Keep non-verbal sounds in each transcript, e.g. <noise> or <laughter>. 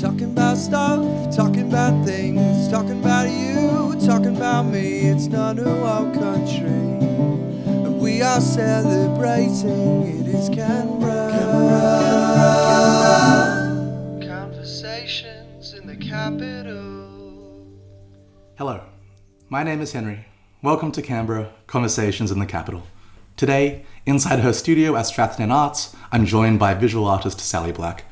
Talking about stuff, talking about things, talking about you, talking about me. It's not a wild country. And we are celebrating. It is Canberra. Canberra. Conversations in the capital. Hello, my name is Henry. Welcome to Canberra Conversations in the Capital. Today, inside her studio at Strathnairn Arts, I'm joined by visual artist Sally Black.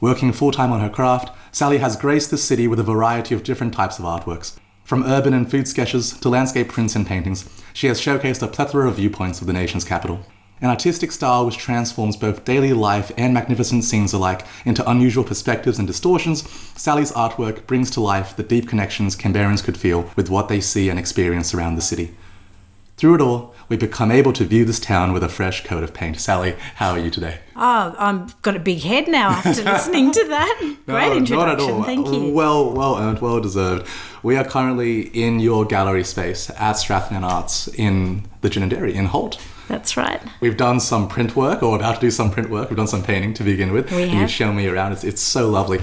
Working full time on her craft, Sally has graced the city with a variety of different types of artworks. From urban and food sketches to landscape prints and paintings, she has showcased a plethora of viewpoints of the nation's capital. An artistic style which transforms both daily life and magnificent scenes alike into unusual perspectives and distortions, Sally's artwork brings to life the deep connections Canberrans could feel with what they see and experience around the city. Through it all, we become able to view this town with a fresh coat of paint. Sally, how are you today? Oh, I've got a big head now after <laughs> listening to that. Great No, introduction. Not at all. Thank you. Well, well earned, well deserved. We are currently in your gallery space at Strathnairn Arts in the Gin and Dairy in Holt. That's right. We've done some print work, or about to do some print work. We've done some painting to begin with. We and have. you've shown me around. It's, it's so lovely.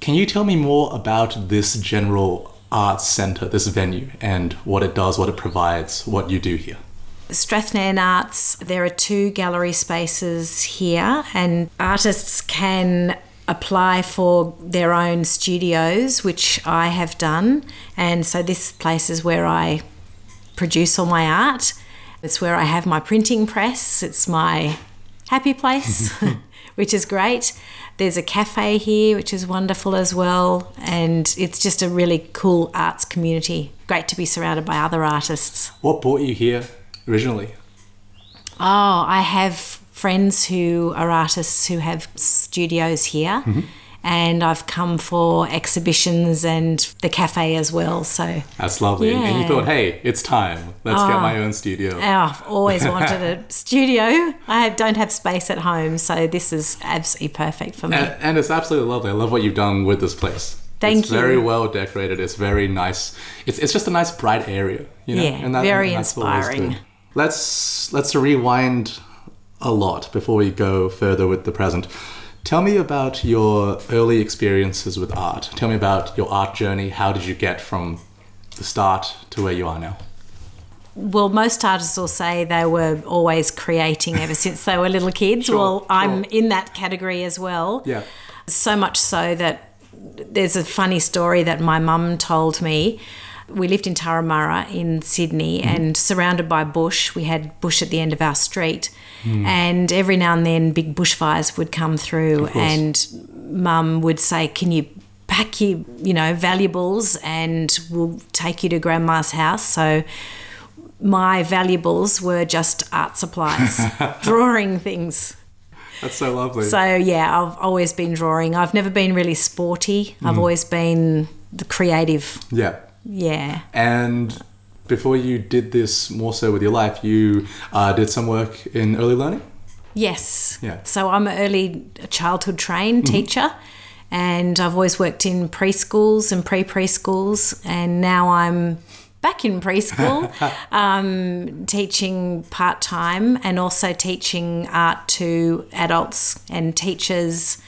Can you tell me more about this general arts centre, this venue, and what it does, what it provides, what you do here? Strathnairn Arts, there are two gallery spaces here, and artists can apply for their own studios, which I have done. And so this place is where I produce all my art. It's where I have my printing press. It's my happy place, <laughs> which is great. There's a cafe here, which is wonderful as well. And it's just a really cool arts community. Great to be surrounded by other artists. What brought you here originally? Oh, I have friends who are artists who have studios here. Mm-hmm. And I've come for exhibitions and the cafe as well. So That's lovely. And- And you thought, hey, it's time. Let's get Ah. my own studio. Oh, I've always wanted a <laughs> studio. I don't have space at home, so this is absolutely perfect for me. And, and it's absolutely lovely. I love what you've done with this place. Thank it's you. very well decorated. It's very nice. It's, it's just a nice bright area, you know. Yeah, very that's always inspiring. Let's let's rewind a lot before we go further with the present. Tell me about your early experiences with art. Tell me about your art journey. How did you get from the start to where you are now? Well, most artists will say they were always creating ever since they were little kids. <laughs> Sure, well, I'm sure. in that category as well. Yeah. So much so that there's a funny story that my mum told me. We lived in Turramurra in Sydney Mm-hmm. and surrounded by bush. We had bush at the end of our street. Mm. And every now and then big bushfires would come through and mum would say, Can you pack your, you know, valuables and we'll take you to grandma's house? So my valuables were just art supplies, <laughs> drawing things. That's so lovely. So yeah, I've always been drawing. I've never been really sporty. Mm. I've always been the creative. yeah. Yeah. And before you did this more so with your life, you uh, did some work in early learning. Yes. Yeah. So I'm an early childhood trained teacher and I've always worked in preschools and pre preschools and now I'm back in preschool <laughs> um, teaching part time and also teaching art to adults and teachers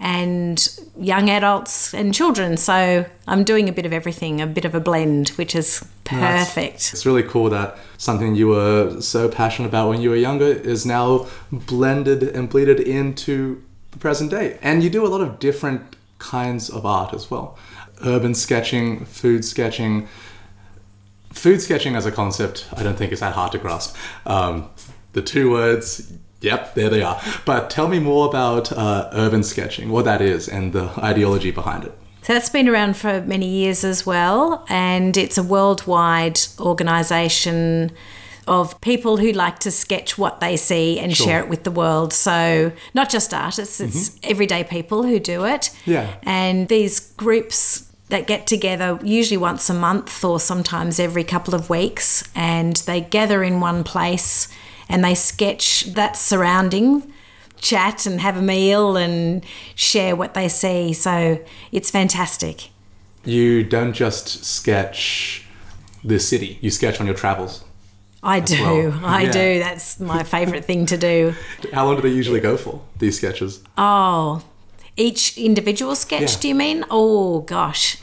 and young adults and children. So I'm doing a bit of everything, a bit of a blend, which is perfect. It's really cool that something you were so passionate about when you were younger is now blended and bleeded into the present day. And you do a lot of different kinds of art as well urban sketching, food sketching. Food sketching as a concept, I don't think is that hard to grasp. Um, the two words, yep, there they are. But tell me more about uh, urban sketching, what that is, and the ideology behind it. So that's been around for many years as well, and it's a worldwide organisation of people who like to sketch what they see and Sure. share it with the world. So not just artists, it's mm-hmm. everyday people who do it. Yeah. And these groups that get together usually once a month or sometimes every couple of weeks and they gather in one place and they sketch that surrounding chat and have a meal and share what they see so it's fantastic You don't just sketch the city, you sketch on your travels. i do well. <laughs> i Yeah. do that's my favorite thing to do <laughs> How long do they usually go for, these sketches? Oh, Each individual sketch, Yeah. do you mean? Oh gosh.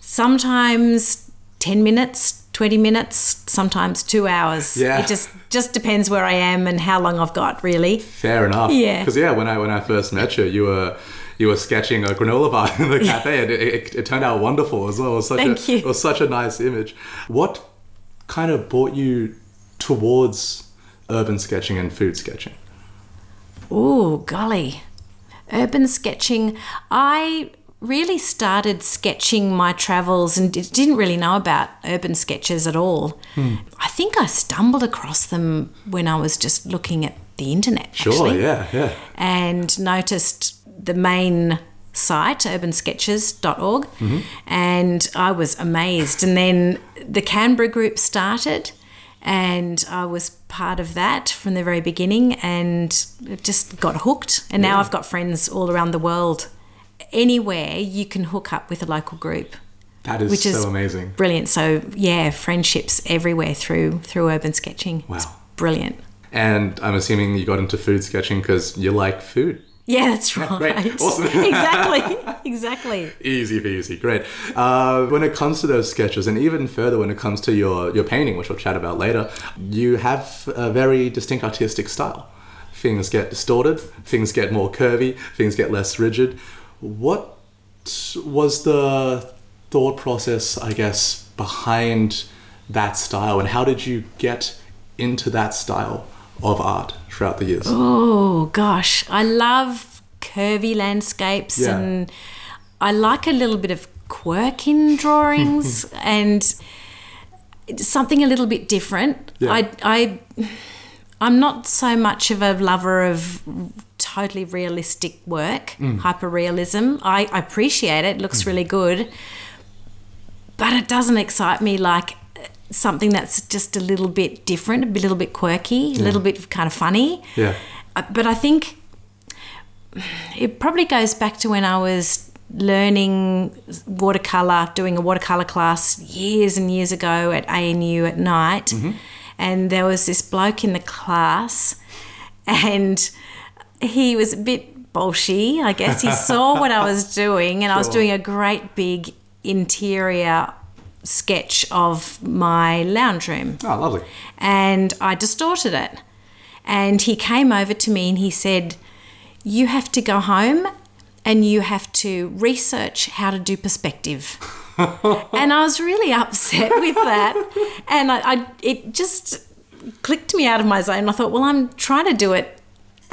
Sometimes 10 minutes, 20 minutes, sometimes 2 hours. Yeah. It just just depends where I am and how long I've got, really. Fair enough. Yeah. Because yeah, when I when I first met you, you were you were sketching a granola bar in the cafe, and it, it, it turned out wonderful as well. It was such Thank a, you. It was such a nice image. What kind of brought you towards urban sketching and food sketching? Oh, golly. Urban sketching. I really started sketching my travels and didn't really know about urban sketches at all. Hmm. I think I stumbled across them when I was just looking at the internet. Sure. actually, Yeah. Yeah. And noticed the main site, urbansketchers.org, and I was amazed. And then the Canberra group started, and I was part of that from the very beginning and just got hooked. And now I've got friends all around the world. Anywhere you can hook up with a local group. That is Which so is amazing. Brilliant. So yeah, friendships everywhere through through urban sketching. It's Wow. brilliant. And I'm assuming you got into food sketching because you like food. Yeah, that's <laughs> right. great. Awesome. <laughs> <laughs> exactly. Exactly. Easy peasy, great. Uh, when it comes to those sketches, and even further when it comes to your, your painting, which we'll chat about later, you have a very distinct artistic style. Things get distorted, things get more curvy, things get less rigid. What was the thought process, I guess, behind that style, and how did you get into that style of art throughout the years? Oh gosh, I love curvy landscapes Yeah. and I like a little bit of quirk in <laughs> drawings and something a little bit different. Yeah. I I I'm not so much of a lover of totally realistic work, Mm. hyper realism. I, I appreciate it, it looks really good, but it doesn't excite me like uh, something that's just a little bit different, a little bit quirky, a little bit kind of funny. Yeah. Uh, But I think it probably goes back to when I was learning watercolor, doing a watercolor class years and years ago at ANU at night. And there was this bloke in the class, and he was a bit bolshy, I guess. He saw what I was <laughs> doing, and I was doing a great big interior sketch of my lounge room Oh, lovely. and I distorted it. And he came over to me and he said, You have to go home and you have to research how to do perspective. <laughs> and I was really upset with that. And I, I, it just clicked me out of my zone. I thought, Well, I'm trying to do it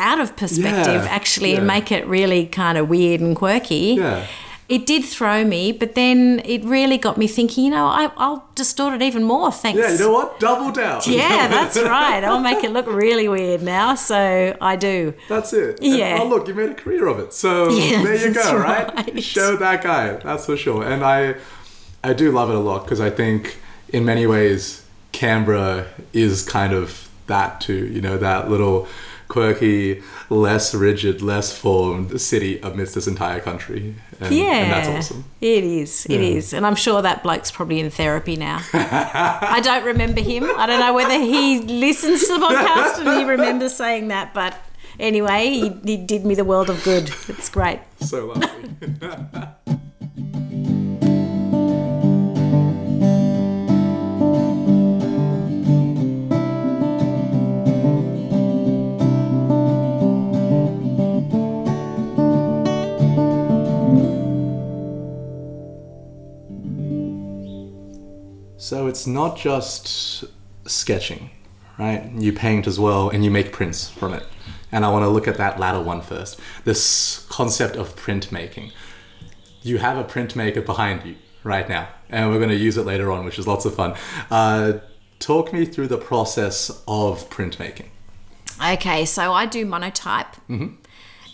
out of perspective, Yeah, actually, and yeah. make it really kind of weird and quirky. Yeah. It did throw me, but then it really got me thinking, you know, I, I'll distort it even more. Thanks. Yeah, you know what? Double down. Yeah, <laughs> that's right. I'll make it look really weird now. So I do. That's it. And, Yeah. oh, look, you made a career of it. So <laughs> there you go, right? right. Show that guy. That's for sure. And I, I do love it a lot because I think in many ways Canberra is kind of that too. You know, that little quirky, less rigid, less formed city amidst this entire country. And, Yeah. and that's awesome. It is. It is. And I'm sure that bloke's probably in therapy now. I don't remember him. I don't know whether he listens to the podcast and he remembers saying that. But anyway, he, he did me the world of good. It's great. So lovely. <laughs> So it's not just sketching, right? You paint as well and you make prints from it. And I want to look at that latter one first. This concept of printmaking. You have a printmaker behind you right now, and we're going to use it later on, which is lots of fun. Uh, talk me through the process of printmaking. Okay, so I do monotype.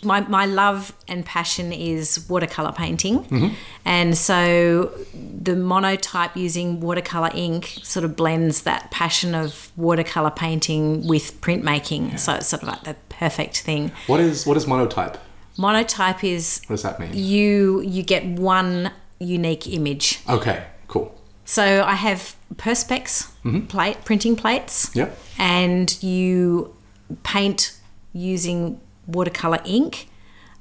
My, my love and passion is watercolor painting. And so the monotype using watercolor ink sort of blends that passion of watercolor painting with printmaking. So it's sort of like the perfect thing. What is what is monotype? Monotype is What does that mean? you you get one unique image. Okay, cool. So I have perspex mm-hmm. plate printing plates. Yep. And you paint using watercolor ink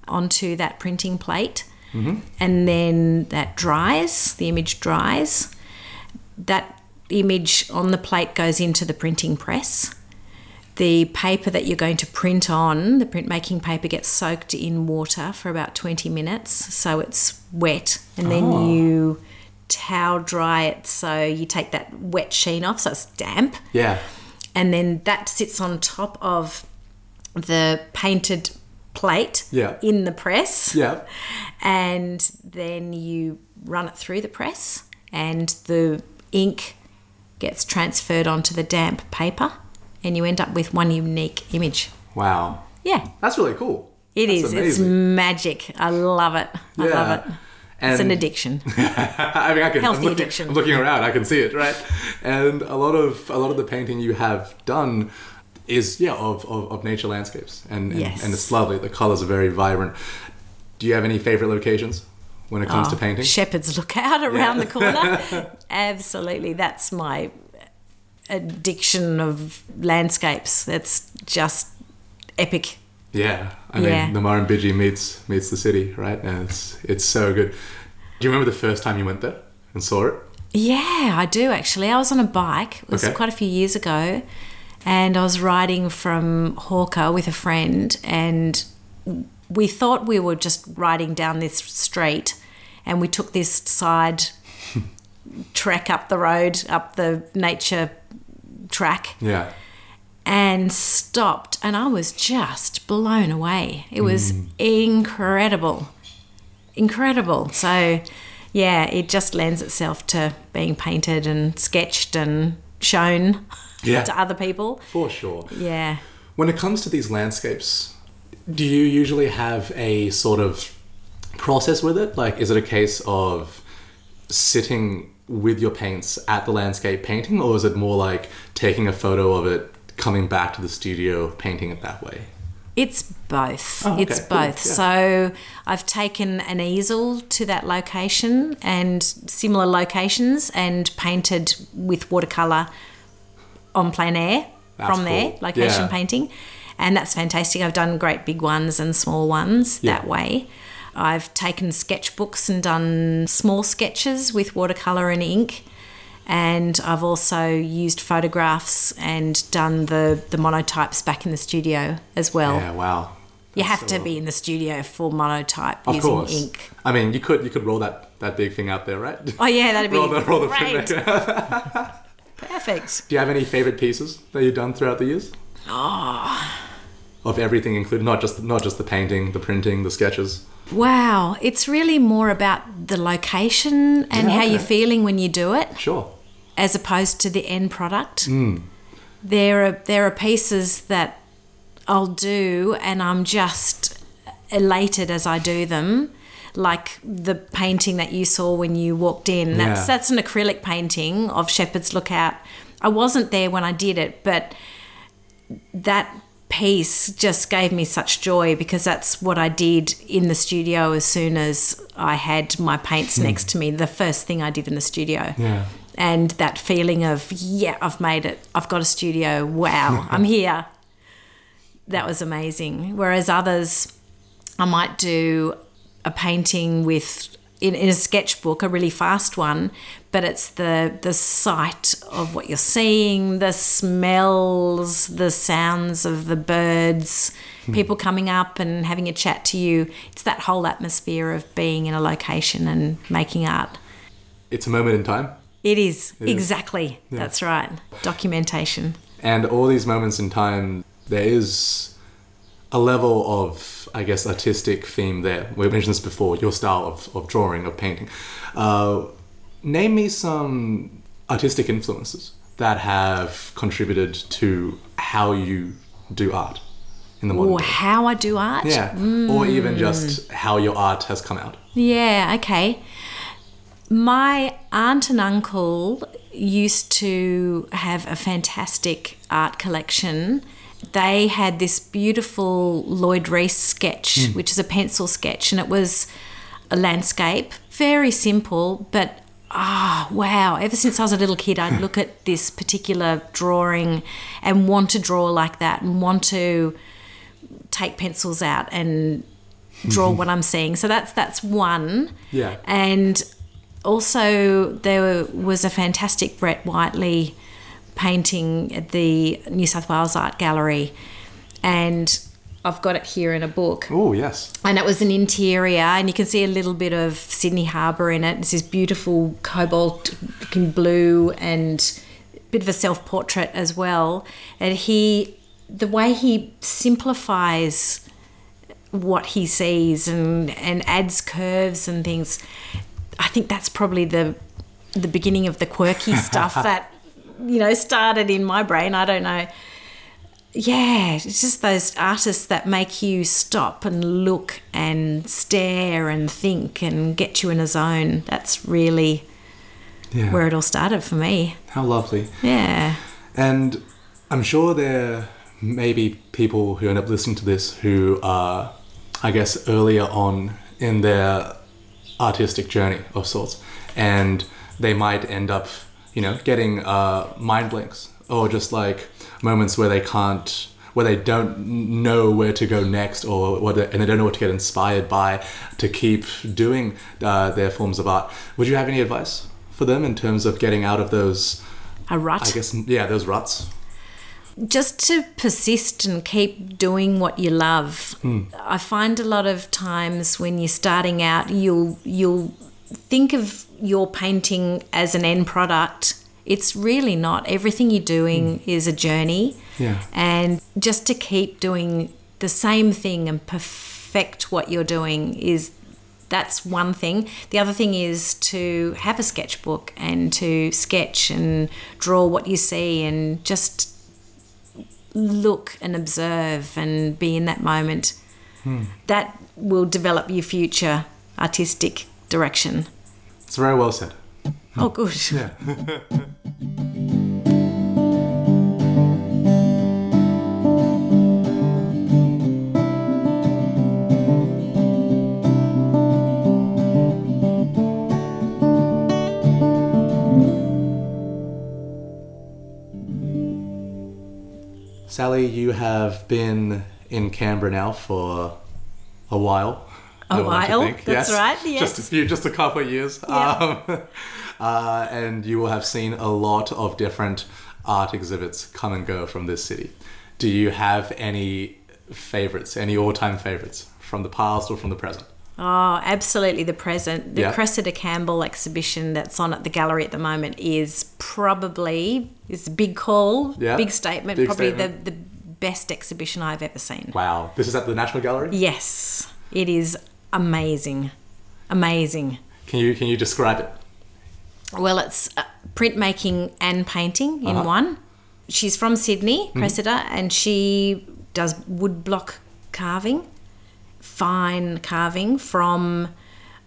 onto that printing plate. Mm-hmm. And then that dries, the image dries. That image on the plate goes into the printing press. The paper that you're going to print on, the printmaking paper, gets soaked in water for about 20 minutes so it's wet. And then Oh. you towel dry it so you take that wet sheen off so it's damp Yeah. and then that sits on top of the painted plate Yeah. in the press. Yeah. And then you run it through the press, and the ink gets transferred onto the damp paper, and you end up with one unique image. Wow. Yeah, That's really cool. it That's is. It's magic. I love it. I Yeah. love it. It's an addiction. <laughs> I mean, I can. Healthy I'm looking, addiction. I'm looking around. I can see it, right? And a lot of a lot of the painting you have done is yeah of, of, of nature landscapes, and and, Yes. and it's lovely. The colors are very vibrant. Do you have any favorite locations when it comes to Oh, painting? Shepherd's Lookout around the corner. <laughs> Absolutely. That's my addiction of landscapes. That's just epic. Yeah, I mean Yeah. the Murrumbidgee meets meets the city, right? And it's it's so good. Do you remember the first time you went there and saw it? Yeah, I do actually. I was on a bike. It was Okay. quite a few years ago. And I was riding from Hawker with a friend, and we thought we were just riding down this street, and we took this side <laughs> trek up the road, up the nature track, Yeah. and stopped and I was just blown away. It was Mm. incredible. Incredible. So yeah, it just lends itself to being painted and sketched and shown Yeah. to other people. For sure. Yeah. When it comes to these landscapes, do you usually have a sort of process with it? Like, is it a case of sitting with your paints at the landscape painting, or is it more like taking a photo of it, coming back to the studio, painting it that way? It's both. Oh, okay, It's cool, both. yeah. So I've taken an easel to that location and similar locations and painted with watercolor on plein air That's from there, cool. location Yeah. painting. And that's fantastic. I've done great big ones and small ones Yeah. that way. I've taken sketchbooks and done small sketches with watercolor and ink. And I've also used photographs and done the, the monotypes back in the studio as well. Yeah, wow. You That's have to be in the studio for monotype Of using course. ink. I mean, you could you could roll that that big thing out there, right? Oh yeah, that'd be <laughs> roll the roll the great. <laughs> Perfect. Do you have any favorite pieces that you've done throughout the years? Oh. Of everything included, not just not just the painting, the printing, the sketches. Wow, it's really more about the location and Yeah, how you're feeling when you do it, Sure. as opposed to the end product. Hmm. There are there are pieces that I'll do, and I'm just elated as I do them. Like the painting that you saw when you walked in. That's that's an acrylic painting of Shepherd's Lookout. I wasn't there when I did it, but that piece just gave me such joy because that's what I did in the studio as soon as I had my paints hmm. next to me. The first thing I did in the studio. Yeah. And that feeling of, yeah, I've made it. I've got a studio. Wow, <laughs> I'm here. That was amazing. Whereas others, I might do a painting with in, in a sketchbook, a really fast one, but it's the the sight of what you're seeing, the smells, the sounds of the birds, hmm. people coming up and having a chat to you. It's that whole atmosphere of being in a location and making art. It's a moment in time. It is It is. exactly. That's right. Documentation. And all these moments in time, there is a level of, I guess, artistic theme there. We mentioned this before, your style of, of drawing, of painting. Uh, name me some artistic influences that have contributed to how you do art in the modern Or how I do art. Yeah, or even just how your art has come out. Yeah, okay. My aunt and uncle used to have a fantastic art collection. They had this beautiful Lloyd Rees sketch, which is a pencil sketch, and it was a landscape, very simple, but ah, wow. Ever since I was a little kid, I'd <laughs> look at this particular drawing and want to draw like that and want to take pencils out and draw what I'm seeing. So that's that's one. Yeah. And also there was a fantastic Brett Whiteley painting at the New South Wales Art Gallery, and I've got it here in a book. Oh, yes. And it was an interior, and you can see a little bit of Sydney Harbour in it. It's this beautiful cobalt looking blue and a bit of a self portrait as well. And he, the way he simplifies what he sees and, and adds curves and things, I think that's probably the the beginning of the quirky <laughs> stuff that you know started in my brain. I don't know yeah, it's just those artists that make you stop and look and stare and think and get you in a zone. That's really Yeah. where it all started for me. How lovely. Yeah. And I'm sure there may be people who end up listening to this who are, I guess, earlier on in their artistic journey of sorts, and they might end up, you know, getting uh, mind blinks or just like moments where they can't, where they don't know where to go next, or what, and they don't know what to get inspired by to keep doing uh, their forms of art. Would you have any advice for them in terms of getting out of those? A rut. I guess, yeah, those ruts. just to persist and keep doing what you love. I find a lot of times when you're starting out, you'll you'll think of your painting as an end product. It's really not. Everything you're doing hmm. is a journey. Yeah. And just to keep doing the same thing and perfect what you're doing is that's one thing. The other thing is to have a sketchbook and to sketch and draw what you see and just look and observe and be in that moment. Hmm. That will develop your future artistic direction. It's very well said. Oh, good. Yeah. <laughs> Sally, you have been in Canberra now for a while. A to while, that's right, Just a few, just a couple of years. Yeah. Um, <laughs> uh, and you will have seen a lot of different art exhibits come and go from this city. Do you have any favorites, any all-time favorites from the past or from the present? Oh, absolutely. The present, the Yeah. Cressida Campbell exhibition that's on at the gallery at the moment is probably is a big call, Yeah. big statement. Big probably statement. the the best exhibition I've ever seen. Wow, this is at the National Gallery. Yes, it is amazing, amazing. Can you can you describe it? Well, it's uh, printmaking and painting in Uh-huh. one. She's from Sydney, Cressida, and she does woodblock carving, fine carving from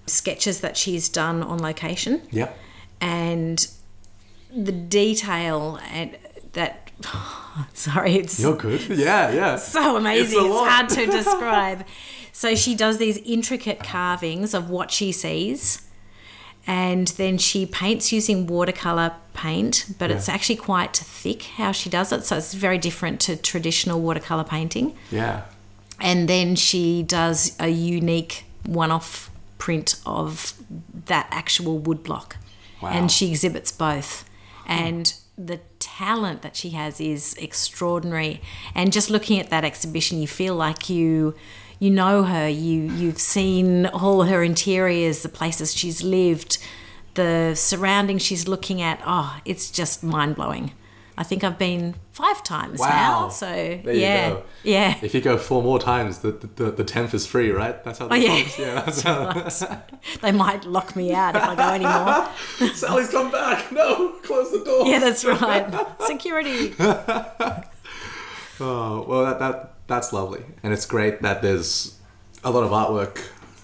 sketches that she's done on location, Yeah. and the detail and that. <sighs> Sorry, it's You're good. Yeah, yeah. <laughs> so amazing. It's It's, hard to <laughs> describe. so she does these intricate carvings of what she sees. And then she paints using watercolor paint, but it's actually quite thick how she does it. So it's very different to traditional watercolor painting. Yeah. And then she does a unique one off print of that actual woodblock. Wow. And she exhibits both. And the talent that she has is extraordinary. And just looking at that exhibition, you feel like you you know her. You you've seen all her interiors, the places she's lived, the surroundings she's looking at. Oh, it's just mind blowing. I think I've been five times Wow. now. So There you yeah, go. yeah. If you go four more times, the the, the tenth is free, right? That's how. Oh, yeah. works. yeah. That's <laughs> how. <laughs> they might lock me out if I go anymore. <laughs> Sally's come back. No, close the door. Yeah, that's right. Security. Oh, well, that, that that's lovely, and it's great that there's a lot of artwork,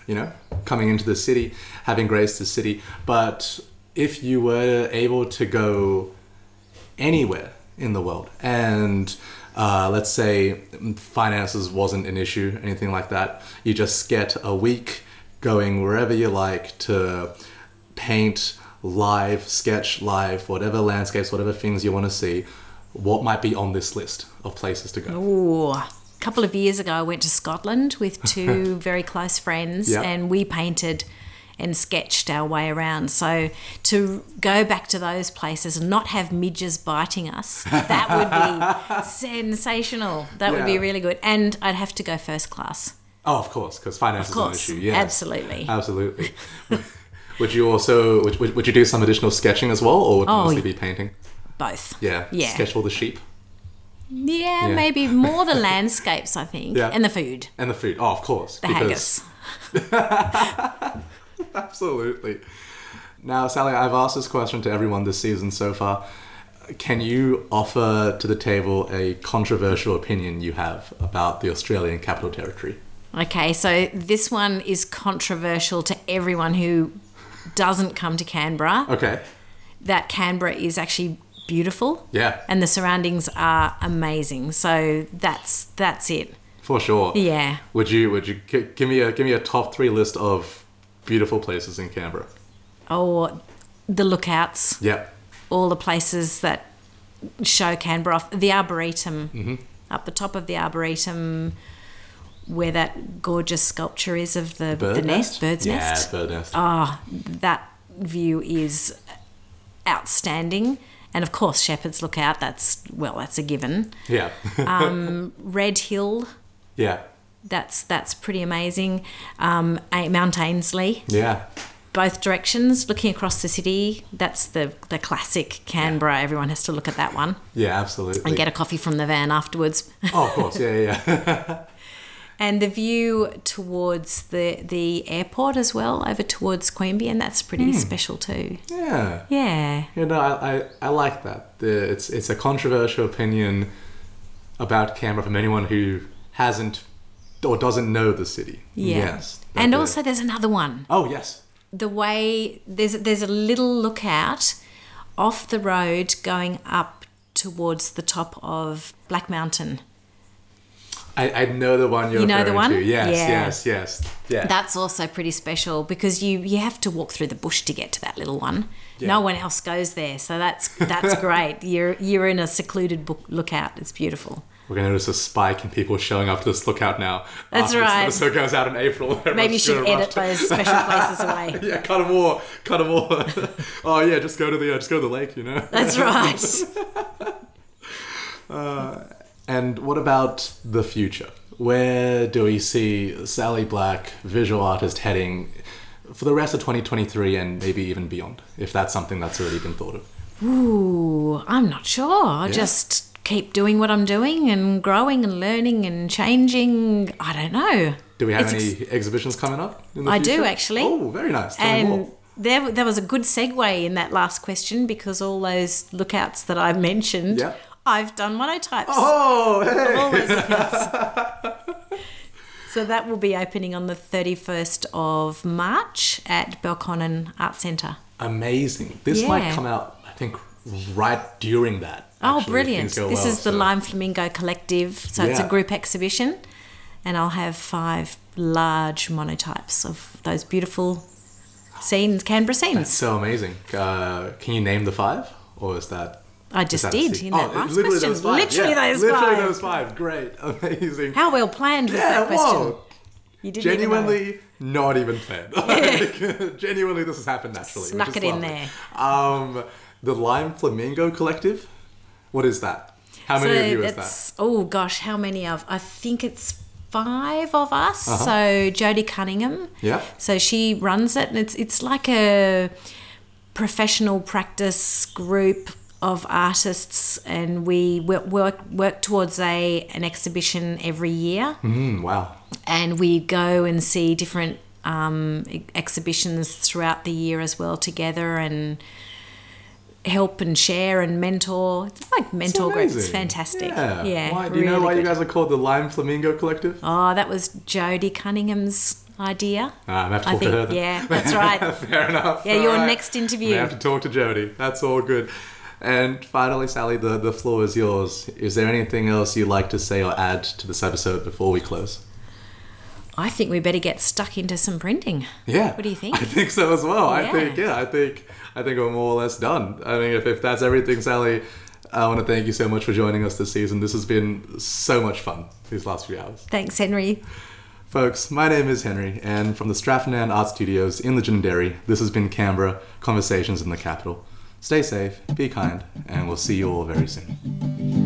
you know, coming into the city, having graced the city. But if you were able to go anywhere in the world, and uh, let's say finances wasn't an issue, anything like that, you just get a week going wherever you like to paint live, sketch live, whatever landscapes, whatever things you want to see. What might be on this list of places to go? Ooh, a couple of years ago, I went to Scotland with <laughs> two very close friends, Yeah. and we painted and sketched our way around. So to go back to those places and not have midges biting us, that would be <laughs> sensational. That would be really good. And I'd have to go first class. Oh, of course, because finance Of is an issue. Yeah, absolutely. Absolutely. <laughs> would you also would, would, would you do some additional sketching as well, or would it Oh, mostly be painting? Both. Yeah. Yeah. Sketch all the sheep Yeah, Yeah. maybe more the landscapes, I think, <laughs> Yeah. and the food, and the food. Oh, of course. the haggis. <laughs> Absolutely. Now, Sally, I've asked this question to everyone this season so far. Can you offer to the table a controversial opinion you have about the Australian Capital Territory? Okay, so this one is controversial to everyone who doesn't come to Canberra. Okay. That Canberra is actually beautiful. Yeah. And the surroundings are amazing. So that's that's it. For sure. Yeah. Would you would you give me a give me a top three list of beautiful places in Canberra? Oh, the lookouts, Yep. all the places that show Canberra off. The Arboretum, Mm-hmm. up the top of the Arboretum, where that gorgeous sculpture is of the, Bird the nest, bird's yeah, nest. Yeah, bird nest. Oh, that view is outstanding. And of course, Shepherd's Lookout, that's, well, that's a given. Yeah. <laughs> Um, Red Hill, yeah. That's that's pretty amazing. Um, Mount Ainslie, Yeah. both directions, looking across the city, that's the, the classic Canberra. Everyone has to look at that one Yeah, absolutely. and get a coffee from the van afterwards. oh, of course. Yeah, yeah, yeah. <laughs> and the view towards the, the airport as well, over towards Queanbeyan, that's pretty special too. yeah. Yeah. You know, I, I, I like that. The, it's it's a controversial opinion about Canberra from anyone who hasn't or doesn't know the city. Yeah. Yes. And also, there's another one. Oh yes. The way there's there's a little lookout off the road going up towards the top of Black Mountain. I, I know the one you're You know the one? to. Yes, Yeah. yes, yes. Yeah. That's also pretty special because you you have to walk through the bush to get to that little one. Yeah. No one else goes there, so that's that's <laughs> great. You're you're in a secluded book lookout. It's beautiful. We're gonna notice a spike in people showing up to this lookout now. That's After right. This episode goes out in April. <laughs> Maybe you should edit those special places away. <laughs> Yeah, cut them all. Cut them all. <laughs> oh yeah, just go to the uh, just go to the lake. You know. That's right. And what about the future? Where do we see Sally Black, visual artist, heading for the rest of 2023 and maybe even beyond, if that's something that's already been thought of? Ooh, I'm not sure. I Yeah. just keep doing what I'm doing and growing and learning and changing. I don't know. Do we have It's any exhibitions coming up? In the I do, actually. Oh, very nice. Tell and there, there was a good segue in that last question because all those lookouts that I mentioned, Yeah. I've done monotypes. Oh, hey! All those <laughs> lookouts. so that will be opening on the 31st of March at Belconnen Art Centre. Amazing. This might come out, I think, right during that. Oh, actually, brilliant. This well, is the Lime Flamingo Collective. So it's a group exhibition. And I'll have five large monotypes of those beautiful scenes, Canberra That's scenes. so amazing. Uh, can you name the five? Or is that. I just that did in that oh, last literally question. those five. Literally yeah, those literally five. those five. Great. <laughs> Amazing. How well planned was that question? whoa. You didn't even know. Genuinely not even planned. <laughs> Like, <laughs> genuinely, this has happened naturally. Snuck it in lovely. Um, the Lime Flamingo Collective. What is that? How many of you is that? oh gosh, how many of? I think it's five of us. Uh-huh. So Jodie Cunningham. Yeah. So she runs it, and it's it's like a professional practice group of artists, and we work work, work towards a an exhibition every year, Mm, wow. and we go and see different um, exhibitions throughout the year as well together, and help and share and mentor. It's like mentor group. It's fantastic. Yeah. Yeah. Why, do you know why you guys are called the Lime Flamingo Collective? Oh, that was Jodie Cunningham's idea. Ah, I'm have to I talk think, to her. Then. yeah, that's right. <laughs> Fair enough. Yeah, your Alright. next interview. I have to talk to Jodie. That's all good. And finally, Sally, the, the floor is yours. Is there anything else you'd like to say or add to this episode before we close? I think we better get stuck into some printing. Yeah. What do you think? I think so as well. I think yeah. I think I think we're more or less done. I mean, if, if that's everything, Sally, I want to thank you so much for joining us this season. This has been so much fun these last few hours. Thanks, Henry. Folks, my name is Henry, and from the Strathnairn Art Studios in Legendary, this has been Canberra Conversations in the Capital. Stay safe, be kind, and we'll see you all very soon.